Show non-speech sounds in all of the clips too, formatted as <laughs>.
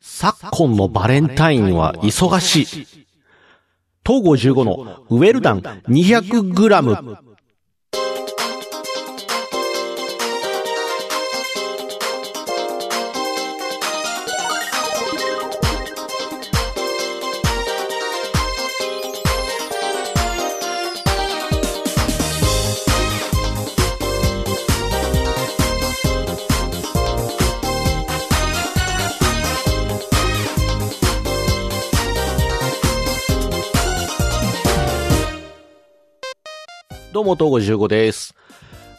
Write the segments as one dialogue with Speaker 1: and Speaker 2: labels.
Speaker 1: 昨今のバレンタインは忙しい。東郷15のウェルダン 200g。どうも、東郷15です。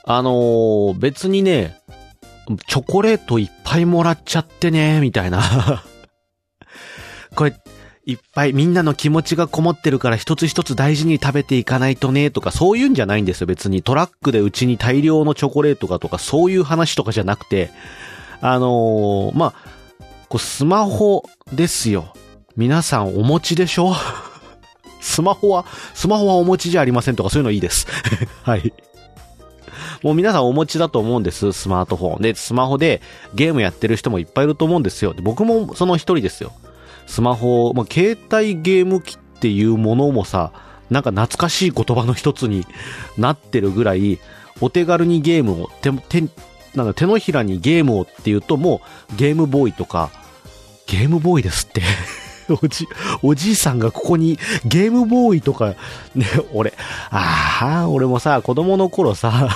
Speaker 1: あのー、別にね、チョコレートいっぱいもらっちゃってね、みたいな。<laughs> これ、いっぱいみんなの気持ちがこもってるから一つ一つ大事に食べていかないとね、とかそういうんじゃないんですよ、別に。トラックでうちに大量のチョコレートがとかそういう話とかじゃなくて、あのー、まあ、こうスマホですよ。皆さんお持ちでしょ？スマホは、スマホはお持ちじゃありませんとかそういうのいいです。<laughs> はい。もう皆さんお持ちだと思うんです、スマートフォン。で、スマホでゲームやってる人もいっぱいいると思うんですよ。で僕もその一人ですよ。スマホ、まあ、携帯ゲーム機っていうものもさ、なんか懐かしい言葉の一つになってるぐらい、お手軽にゲームを、手、手、なんだ、手のひらにゲームをっていうともうゲームボーイとか、ゲームボーイですって。おじ、おじいさんがここにゲームボーイとか、ね、俺、ああ、俺もさ、子供の頃さ、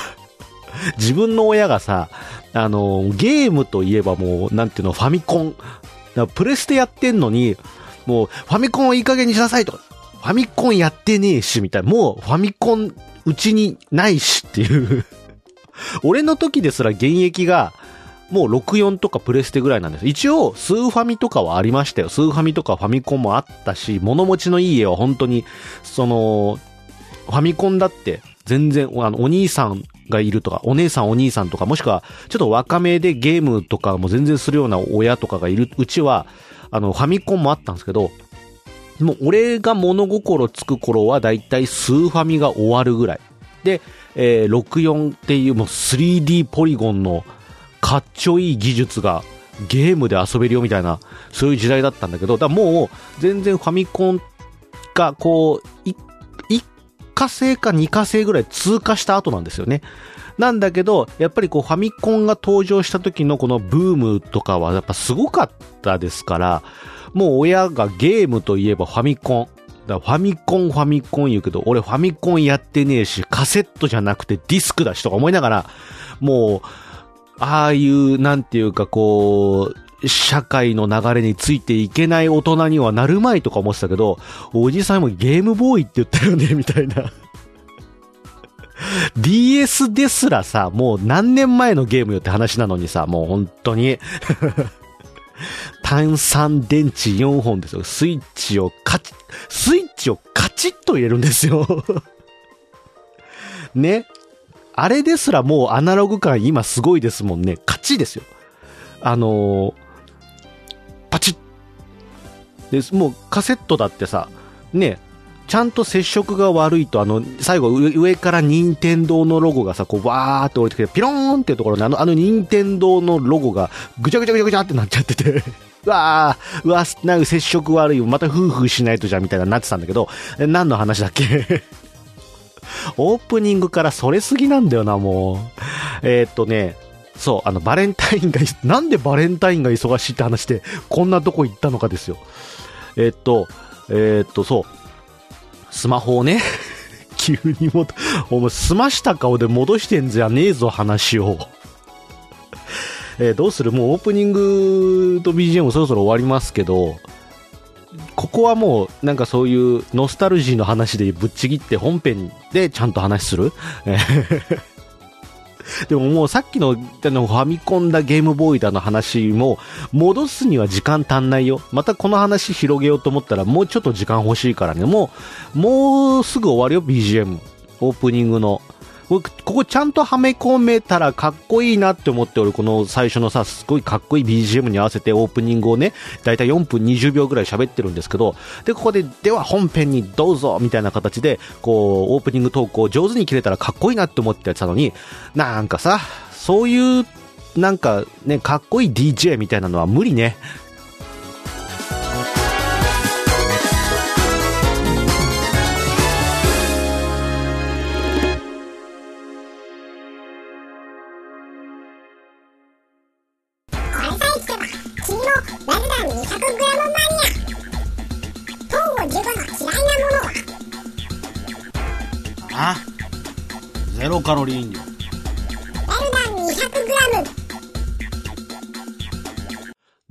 Speaker 1: <laughs> 自分の親がさ、あの、ゲームといえばもう、なんていうの、ファミコン。プレステやってんのに、もう、ファミコンをいい加減にしなさいとか、ファミコンやってねえし、みたいな。もう、ファミコン、うちにないしっていう。<laughs> 俺の時ですら現役が、もう64とかプレステぐらいなんです。一応、スーファミとかはありましたよ。スーファミとかファミコンもあったし、物持ちのいい家は本当に、その、ファミコンだって、全然、あの、お兄さんがいるとか、お姉さんお兄さんとか、もしくは、ちょっと若めでゲームとかも全然するような親とかがいるうちは、あの、ファミコンもあったんですけど、もう俺が物心つく頃はだいたいスーファミが終わるぐらい。で、えー、64っていうもう 3D ポリゴンのかっちょいい技術がゲームで遊べるよみたいな、そういう時代だったんだけど、だもう全然ファミコンがこう、1火星か2火星ぐらい通過した後なんですよね。なんだけど、やっぱりこうファミコンが登場した時のこのブームとかはやっぱすごかったですから、もう親がゲームといえばファミコン。だファミコンファミコン言うけど、俺ファミコンやってねえし、カセットじゃなくてディスクだしとか思いながら、もう、ああいう、なんていうかこう、社会の流れについていけない大人にはなるまいとか思ってたけど、おじさんもゲームボーイって言ったよね、みたいな。<laughs> DS ですらさ、もう何年前のゲームよって話なのにさ、もう本当に <laughs> 炭酸電池4本ですよ。スイッチをカチッ、スイッチをカチッと入れるんですよ。<laughs> ね。あれですらもうアナログ感今すごいですもんね。カチですよ。あのー、パチッ。です。もうカセットだってさ、ね、ちゃんと接触が悪いと、あの、最後上から任天堂のロゴがさ、こうわーって降りてきて、ピローンっていうところにあの、あの任天堂のロゴがぐちゃぐちゃぐちゃぐちゃってなっちゃっててう <laughs> わー、うわ、なんか接触悪いまた夫婦しないとじゃんみたいななってたんだけど、何の話だっけ？オープニングからそれすぎなんだよな、もう。えー、っとね、そう、あの、バレンタインが、<laughs> なんでバレンタインが忙しいって話で、こんなとこ行ったのかですよ。えー、っと、えー、っと、そう、スマホをね、<laughs> 急にも、お前、済ました顔で戻してんじゃねえぞ、話を。えー、どうする？もうオープニングと BGM そろそろ終わりますけど、ここはもう、なんかそういうノスタルジーの話でぶっちぎって本編でちゃんと話する <laughs> でももうさっきのあのファミコンだゲームボーイだの話も戻すには時間足んないよ。またこの話広げようと思ったらもうちょっと時間欲しいからね。もう、もうすぐ終わるよ BGM。オープニングの。ここちゃんとはめ込めたらかっこいいなって思って俺この最初のさ、すごいかっこいい BGM に合わせてオープニングをね、だいたい4分20秒ぐらい喋ってるんですけど、で、ここで、では本編にどうぞみたいな形で、こう、オープニングトークを上手に切れたらかっこいいなって思ってやってたのに、なんかさ、そういう、なんかね、かっこいい DJ みたいなのは無理ね。カロリー飲料。
Speaker 2: ウェルダン 200g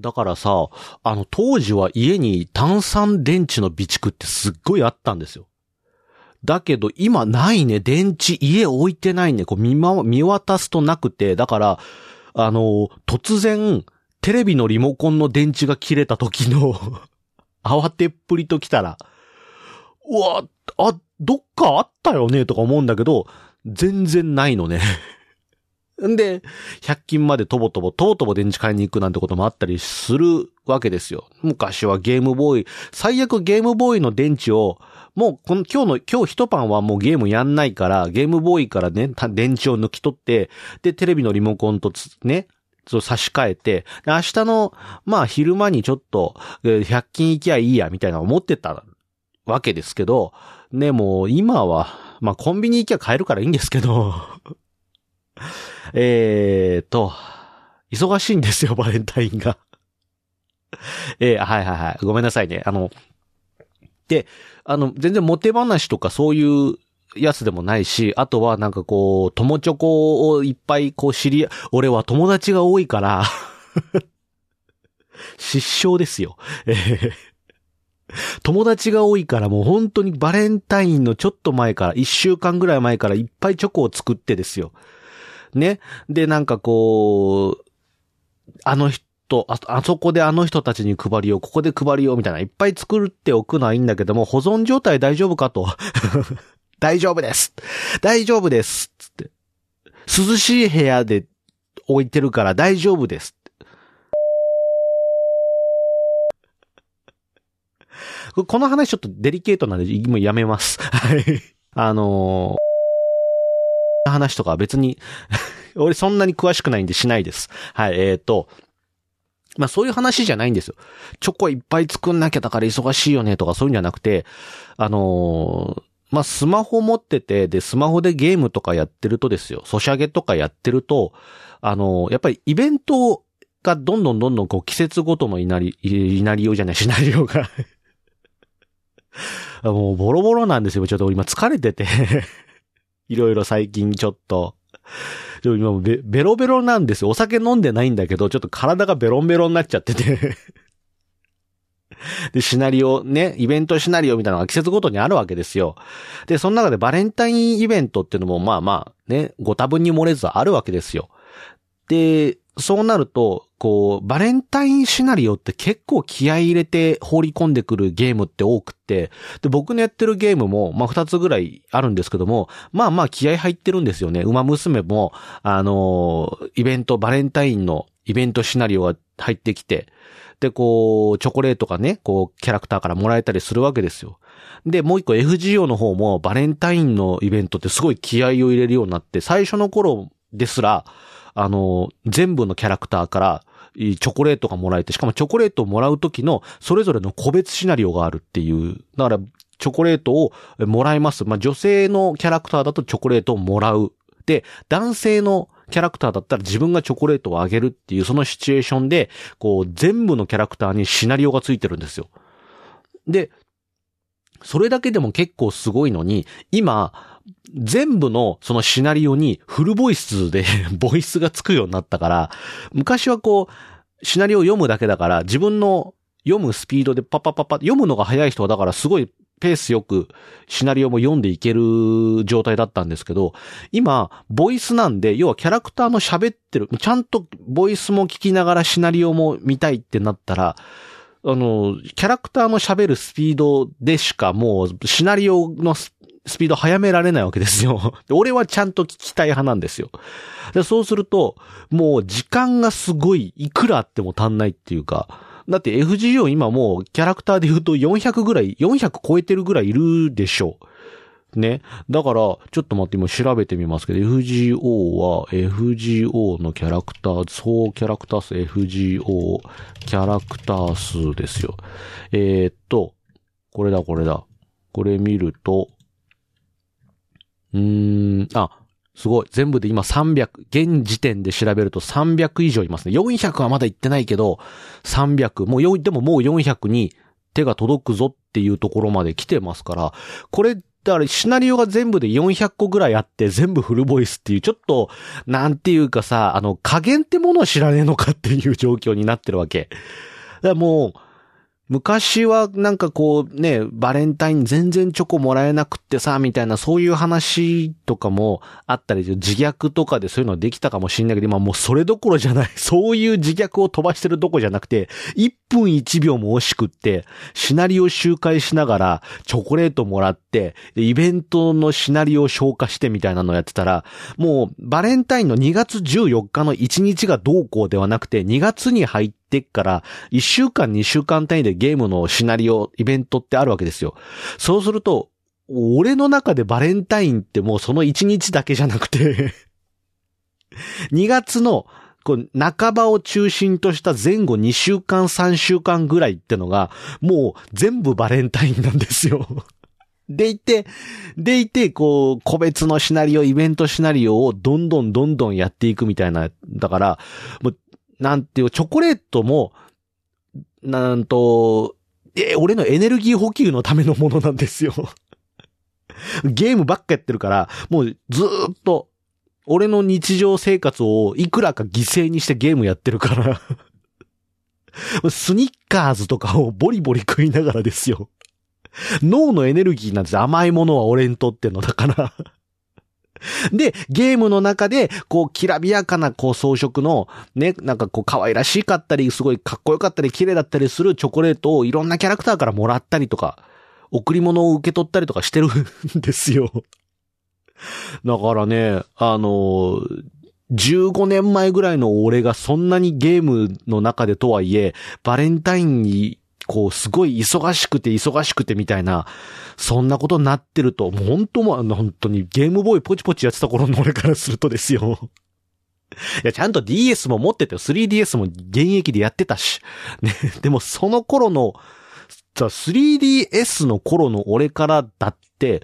Speaker 1: だからさ、あの、当時は家に炭酸電池の備蓄ってすっごいあったんですよ。だけど今ないね。電池家置いてないね。こう見ま、見渡すとなくて、だから、あの、突然、テレビのリモコンの電池が切れた時の <laughs> 慌てっぷりと来たら、うわ、あ、どっかあったよね？とか思うんだけど、全然ないのね。んで、100均までとぼとぼ、とぼとぼ電池買いに行くなんてこともあったりするわけですよ。昔はゲームボーイ、最悪ゲームボーイの電池を、もうこの今日の、今日一晩はもうゲームやんないから、ゲームボーイからね、た電池を抜き取って、で、テレビのリモコンとつね、そう差し替えて、で明日の、まあ昼間にちょっと、えー100均行きゃいいや、みたいな思ってたわけですけど、ね、もう今は、まあコンビニ行きゃ買えるからいいんですけど、<laughs> えーと、忙しいんですよ、バレンタインが。<laughs> えーはいはいはい。ごめんなさいね。あの、で、あの、全然モテ話とかそういうやつでもないし、あとはなんかこう、友チョコをいっぱいこう知り、俺は友達が多いから、<laughs> 失笑ですよ。えー <laughs> 友達が多いからもう本当にバレンタインのちょっと前から、一週間ぐらい前からいっぱいチョコを作ってですよ。ね。で、なんかこう、あの人、あ、あそこであの人たちに配りよう、ここで配りようみたいな、いっぱい作っておくのはいいんだけども、保存状態大丈夫かと。<laughs> 大丈夫です。大丈夫です。つって。涼しい部屋で置いてるから大丈夫です。この話ちょっとデリケートなんで、もうやめます。<laughs> はい。あのー話とか別に、<laughs> 俺そんなに詳しくないんでしないです。はい、えーと、まあそういう話じゃないんですよ。チョコいっぱい作んなきゃだから忙しいよねとかそういうんじゃなくて、あのーまあスマホ持ってて、で、スマホでゲームとかやってるとですよ、ソシャゲとかやってると、あのーやっぱりイベントがどんどんどんどんこう季節ごとのいなり、いなりようじゃない、シナリオが。<laughs> もうボロボロなんですよ。ちょっと今疲れてて。<laughs> いろいろ最近ちょっと。ちょっと今もベベロベロなんですよ。お酒飲んでないんだけど、ちょっと体がベロンベロになっちゃってて。<laughs> で、シナリオ、ね、イベントシナリオみたいなのが季節ごとにあるわけですよ。で、その中でバレンタインイベントっていうのもまあまあ、ね、ご多分に漏れずあるわけですよ。で、そうなると、こう、バレンタインシナリオって結構気合入れて放り込んでくるゲームって多くって、で、僕のやってるゲームも、まあ、二つぐらいあるんですけども、まあまあ気合入ってるんですよね。馬娘も、あのーイベント、バレンタインのイベントシナリオが入ってきて、で、こう、チョコレートがね、こう、キャラクターからもらえたりするわけですよ。で、もう一個 FGO の方も、バレンタインのイベントってすごい気合を入れるようになって、最初の頃ですら、あの、全部のキャラクターから、チョコレートがもらえて、しかもチョコレートをもらう時の、それぞれの個別シナリオがあるっていう。だから、チョコレートをもらいます。まあ、女性のキャラクターだとチョコレートをもらう。で、男性のキャラクターだったら自分がチョコレートをあげるっていう、そのシチュエーションで、こう、全部のキャラクターにシナリオがついてるんですよ。で、それだけでも結構すごいのに、今、全部のそのシナリオにフルボイスで <laughs> ボイスがつくようになったから、昔はこう、シナリオを読むだけだから、自分の読むスピードでパッパパッパ、読むのが早い人はだからすごいペースよくシナリオも読んでいける状態だったんですけど、今、ボイスなんで、要はキャラクターの喋ってる、ちゃんとボイスも聞きながらシナリオも見たいってなったら、あの、キャラクターの喋るスピードでしかもうシナリオのスピード早められないわけですよ。<laughs> 俺はちゃんと聞きたい派なんですよ。でそうすると、もう時間がすごい、いくらあっても足んないっていうか、だって FGO 今もうキャラクターで言うと400ぐらい、400超えてるぐらいいるでしょう。ね。だから、ちょっと待って今調べてみますけど、FGO は、FGO のキャラクター、総キャラクター数、FGO キャラクター数ですよ。えー、っと、これだこれだ。これ見ると、うーん、あ、すごい。全部で今300、現時点で調べると300以上いますね。400はまだ行ってないけど、300、もう4、でももう400に手が届くぞっていうところまで来てますから、これ、だからシナリオが全部で400個ぐらいあって全部フルボイスっていうちょっと、なんていうかさ、あの、加減ってものを知らねえのかっていう状況になってるわけ。だからもう、昔はなんかこうね、バレンタイン全然チョコもらえなくってさ、みたいなそういう話とかもあったり、自虐とかでそういうのできたかもしんないけど、今もうそれどころじゃない。<laughs> そういう自虐を飛ばしてるどこじゃなくて、1分1秒も惜しくって、シナリオ周回しながらチョコレートもらって、イベントのシナリオを消化してみたいなのをやってたら、もうバレンタインの2月14日の1日がどうこうではなくて、2月に入ってっから、1週間2週間単位でゲームのシナリオ、イベントってあるわけですよ。そうすると、俺の中でバレンタインってもうその1日だけじゃなくて、2月のこう半ばを中心とした前後2週間3週間ぐらいってのが、もう全部バレンタインなんですよ。でいて、でいて、こう、個別のシナリオ、イベントシナリオをどんどんどんどんやっていくみたいな、だから、もう、なんていう、チョコレートも、なんと、え、俺のエネルギー補給のためのものなんですよ。<laughs> ゲームばっかやってるから、もうずっと、俺の日常生活をいくらか犠牲にしてゲームやってるから。<laughs> スニッカーズとかをボリボリ食いながらですよ。脳のエネルギーなんですよ。甘いものは俺にとってのだから。<laughs> で、ゲームの中で、こう、きらびやかな、こう、装飾の、ね、なんかこう、可愛らしかったり、すごいかっこよかったり、綺麗だったりするチョコレートをいろんなキャラクターからもらったりとか、贈り物を受け取ったりとかしてる <laughs> んですよ。だからね、あの、15年前ぐらいの俺がそんなにゲームの中でとはいえ、バレンタインに、こう、すごい忙しくて忙しくてみたいな、そんなことになってると、もう本当も、あの本当にゲームボーイポチポチやってた頃の俺からするとですよ。いや、ちゃんと DS も持ってて 3DS も現役でやってたし。ね、でもその頃の、さ、3DS の頃の俺からだって、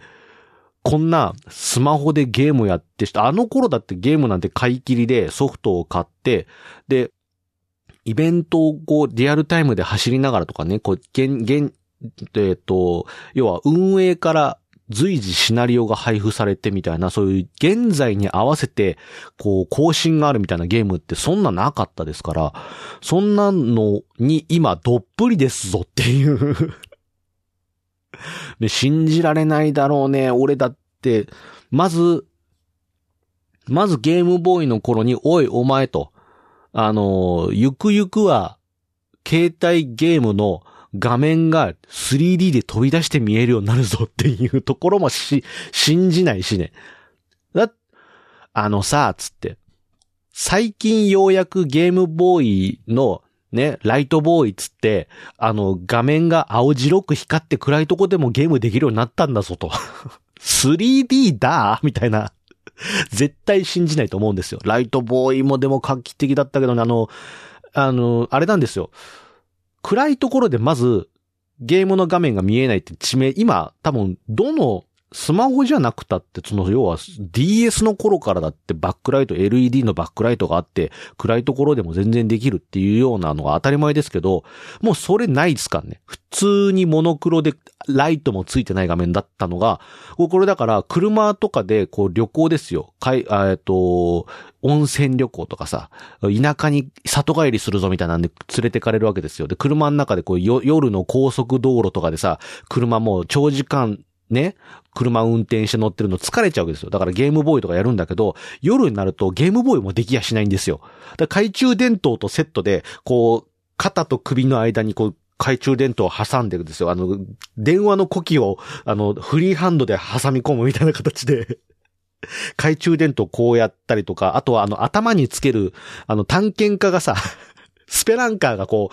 Speaker 1: こんなスマホでゲームやってした。あの頃だってゲームなんて買い切りでソフトを買って、で、イベントをこうリアルタイムで走りながらとかね、こう、現、現、えっと、要は運営から随時シナリオが配布されてみたいな、そういう現在に合わせて、こう、更新があるみたいなゲームってそんななかったですから、そんなのに今どっぷりですぞっていう。で <laughs> 信じられないだろうね。俺だって、まず、まずゲームボーイの頃に、おい、お前と、あの、ゆくゆくは、携帯ゲームの画面が 3D で飛び出して見えるようになるぞっていうところもし、信じないしね。だ、あのさ、つって。最近ようやくゲームボーイのね、ライトボーイつって、あの、画面が青白く光って暗いとこでもゲームできるようになったんだぞと。<laughs> 3D だみたいな。<laughs> 絶対信じないと思うんですよ。ライトボーイもでも画期的だったけどね、あの、あの、あれなんですよ。暗いところでまず、ゲームの画面が見えないって地名、今、多分、どの、スマホじゃなくたって、その、要は DS の頃からだってバックライト、LED のバックライトがあって、暗いところでも全然できるっていうようなのが当たり前ですけど、もうそれないですからね。普通にモノクロでライトもついてない画面だったのが、これだから車とかでこう旅行ですよ。かい、えっと、温泉旅行とかさ、田舎に里帰りするぞみたいなんで連れてかれるわけですよ。で、車の中でこう夜の高速道路とかでさ、車もう長時間ね、車運転して乗ってるの疲れちゃうわけですよ。だからゲームボーイとかやるんだけど、夜になるとゲームボーイもできやしないんですよ。だから懐中電灯とセットで、こう、肩と首の間にこう、懐中電灯を挟んでるんですよ。あの、電話の呼気を、あの、フリーハンドで挟み込むみたいな形で、<laughs> 懐中電灯こうやったりとか、あとはあの、頭につける、あの、探検家がさ、<laughs> スペランカーがこ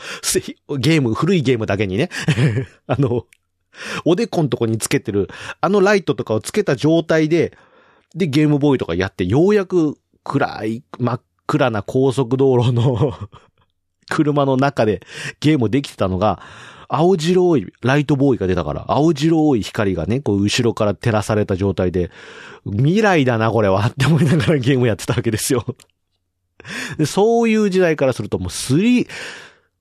Speaker 1: う、ゲーム、古いゲームだけにね、<laughs> あの、<laughs> おでこのとこにつけてる、あのライトとかをつけた状態で、で、ゲームボーイとかやって、ようやく暗い、真っ暗な高速道路の <laughs> 車の中でゲームできてたのが、青白いライトボーイが出たから、青白い光がね、こう後ろから照らされた状態で、未来だな、これはって思いながらゲームやってたわけですよ。でそういう時代からするともう3、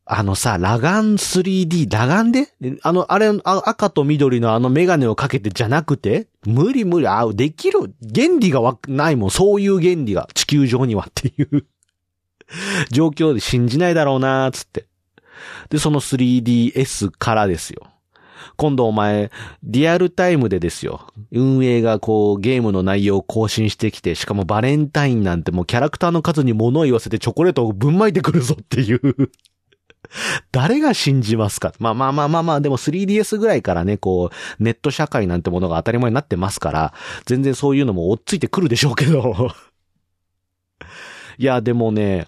Speaker 1: あのさ、裸眼 3D、裸眼で？あの、あれ、あ赤と緑のあのメガネをかけてじゃなくて？無理無理、あ、できる、原理がわないもん、そういう原理が地球上にはっていう <laughs> 状況で信じないだろうなーつって。で、その 3DS からですよ。今度お前、リアルタイムでですよ。運営がこう、ゲームの内容を更新してきて、しかもバレンタインなんてもうキャラクターの数に物を言わせてチョコレートをぶんまいてくるぞっていう。<laughs> 誰が信じますか？まあまあまあまあまあ、でも 3DS ぐらいからね、こう、ネット社会なんてものが当たり前になってますから、全然そういうのも追っついてくるでしょうけど。<laughs> いや、でもね、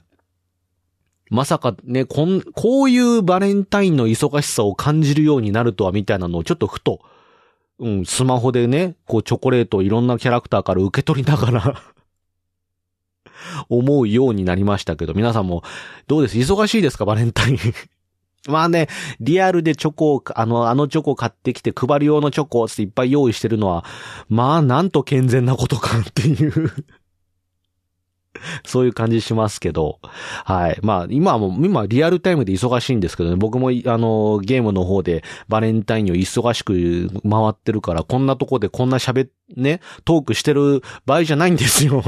Speaker 1: まさかね、こん、こういうバレンタインの忙しさを感じるようになるとはみたいなのをちょっとふと、うん、スマホでね、こうチョコレートをいろんなキャラクターから受け取りながら思うようになりましたけど、皆さんもどうです？忙しいですか？バレンタイン。<laughs> まあね、リアルでチョコを、あの、あのチョコ買ってきて配る用のチョコっていっぱい用意してるのは、まあなんと健全なことかっていう <laughs> そういう感じしますけど。はい。まあ、今はもう、今リアルタイムで忙しいんですけどね、僕も、あの、ゲームの方でバレンタインを忙しく回ってるから、こんなとこでこんな喋、ね、トークしてる場合じゃないんですよ。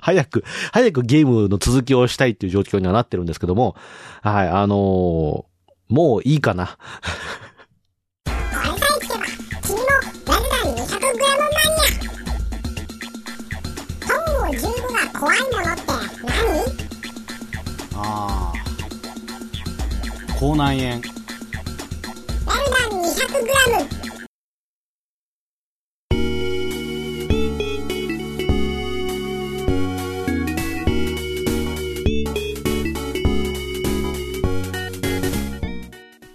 Speaker 1: 早く、早くゲームの続きをしたいっていう状況にはなってるんですけども、はい、あのーもういいかな。
Speaker 2: これさえ聞けば君もラルダン 200g マニア本郷15が怖いものって何
Speaker 3: ああ口内炎
Speaker 2: ラルダン 200g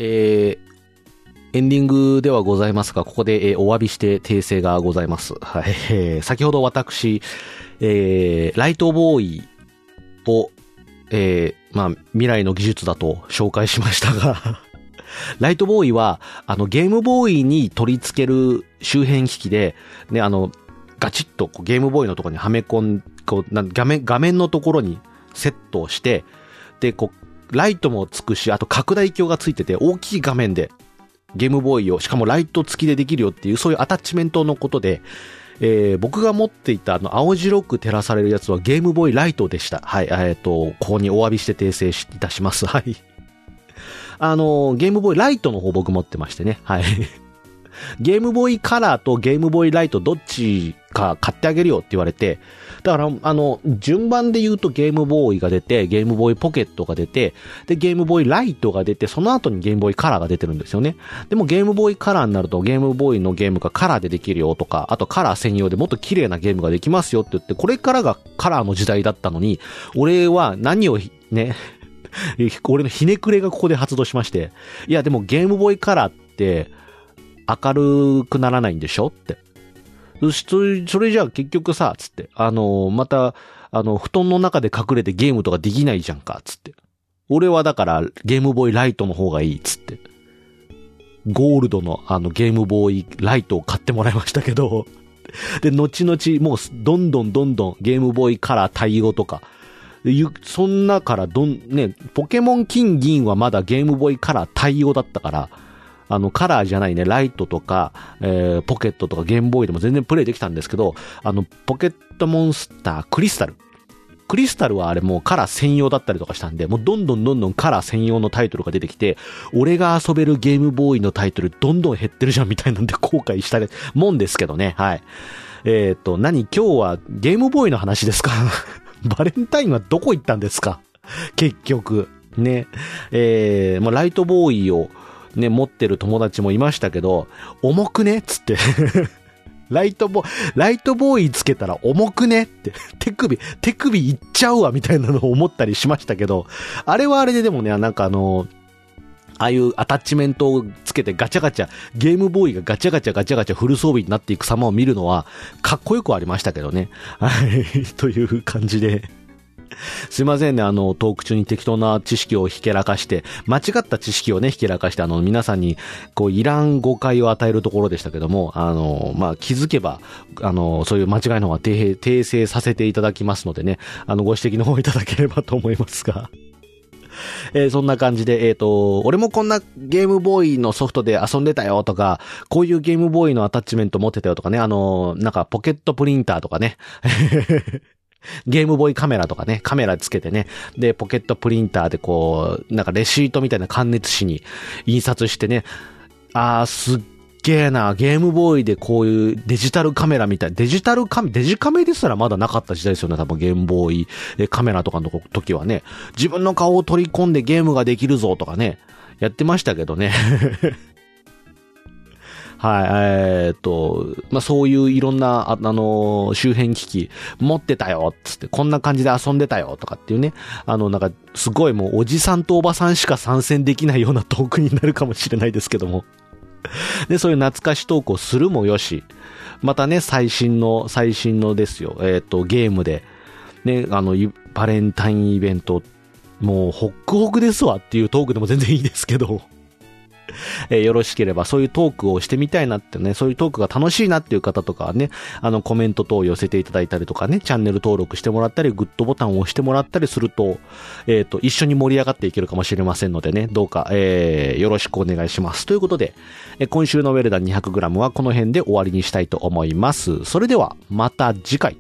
Speaker 1: えー、エンディングではございますが、ここで、えーお詫びして訂正がございます。はい。えー先ほど私、えー、ライトボーイを、えー、まあ、未来の技術だと紹介しましたが、<laughs> ライトボーイは、あの、ゲームボーイに取り付ける周辺機器で、ね、あの、ガチッとゲームボーイのところにはめ込ん、こう、画面、画面のところにセットをして、で、こう、ライトもつくし、あと拡大鏡がついてて、大きい画面で、ゲームボーイを、しかもライト付きでできるよっていう、そういうアタッチメントのことで、えー僕が持っていたあの、青白く照らされるやつはゲームボーイライトでした。はい、えっ、と、ここにお詫びして訂正いたします。はい。あの、ゲームボーイライトの方僕持ってましてね。はい。ゲームボーイカラーとゲームボーイライトどっちか買ってあげるよって言われて、だから、あの、順番で言うとゲームボーイが出て、ゲームボーイポケットが出て、で、ゲームボーイライトが出て、その後にゲームボーイカラーが出てるんですよね。でもゲームボーイカラーになると、ゲームボーイのゲームがカラーでできるよとか、あとカラー専用でもっと綺麗なゲームができますよって言って、これからがカラーの時代だったのに、俺は何をね、<laughs> 俺のひねくれがここで発動しまして、いやでもゲームボーイカラーって明るくならないんでしょって。そしそれじゃあ結局さ、つって、あの、また、あの、布団の中で隠れてゲームとかできないじゃんか、つって。俺はだからゲームボーイライトの方がいい、つって。ゴールドのあのゲームボーイライトを買ってもらいましたけど、で、後々もうどんどんどんどんゲームボーイカラー対応とか、でそんなからどん、ね、ポケモン金銀はまだゲームボーイカラー対応だったから、あの、カラーじゃないね、ライトとか、えー、ポケットとかゲームボーイでも全然プレイできたんですけど、あの、ポケットモンスター、クリスタル。クリスタルはあれもうカラー専用だったりとかしたんで、もうどんどんどんどんカラー専用のタイトルが出てきて、俺が遊べるゲームボーイのタイトルどんどん減ってるじゃんみたいなんで後悔したもんですけどね、はい。えっ、と、何？今日はゲームボーイの話ですか？<laughs> バレンタインはどこ行ったんですか？結局。ね。えー、まあ、ライトボーイをね、持ってる友達もいましたけど、重くね？っつって。<laughs> ライトボ、ライトボーイつけたら重くね？って、<laughs> 手首、手首いっちゃうわみたいなのを思ったりしましたけど、あれはあれででもね、なんかあの、ああいうアタッチメントをつけてガチャガチャ、ゲームボーイがガチャガチャガチャガチャフル装備になっていく様を見るのは、かっこよくありましたけどね。はい、<laughs> という感じで。<laughs> すいませんね、あの、トーク中に適当な知識をひけらかして、間違った知識をね、ひけらかして、あの、皆さんに、こう、いらん誤解を与えるところでしたけども、あの、まあ、気づけば、あの、そういう間違いの方は訂正させていただきますのでね、あの、ご指摘の方いただければと思いますが。<laughs> えーそんな感じで、えっ、と、俺もこんなゲームボーイのソフトで遊んでたよとか、こういうゲームボーイのアタッチメント持ってたよとかね、あの、なんかポケットプリンターとかね、ゲームボーイカメラとかね、カメラつけてね、で、ポケットプリンターでこう、なんかレシートみたいな感熱紙に印刷してね、あー、すっげえな、ゲームボーイでこういうデジタルカメラみたい、デジタルカメ、デジカメですらまだなかった時代ですよね、多分ゲームボーイカメラとかの時はね、自分の顔を取り込んでゲームができるぞとかね、やってましたけどね。はい、えーっと、まあ、そういういろんな、ああのー周辺機器持ってたよ、つって、こんな感じで遊んでたよ、とかっていうね、あの、なんか、すごいもう、おじさんとおばさんしか参戦できないようなトークになるかもしれないですけども。<laughs> で、そういう懐かしトークをするもよし、またね、最新の、最新のですよ、えーっと、ゲームで、ね、あの、バレンタインイベント、もう、ホックホクですわっていうトークでも全然いいですけど、<laughs> えーよろしければそういうトークをしてみたいなってね、そういうトークが楽しいなっていう方とかはね、あのコメント等を寄せていただいたりとかね、チャンネル登録してもらったり、グッドボタンを押してもらったりすると、えっ、と、一緒に盛り上がっていけるかもしれませんのでね、どうか、えーよろしくお願いします。ということで、え今週のウェルダン 200g はこの辺で終わりにしたいと思います。それでは、また次回。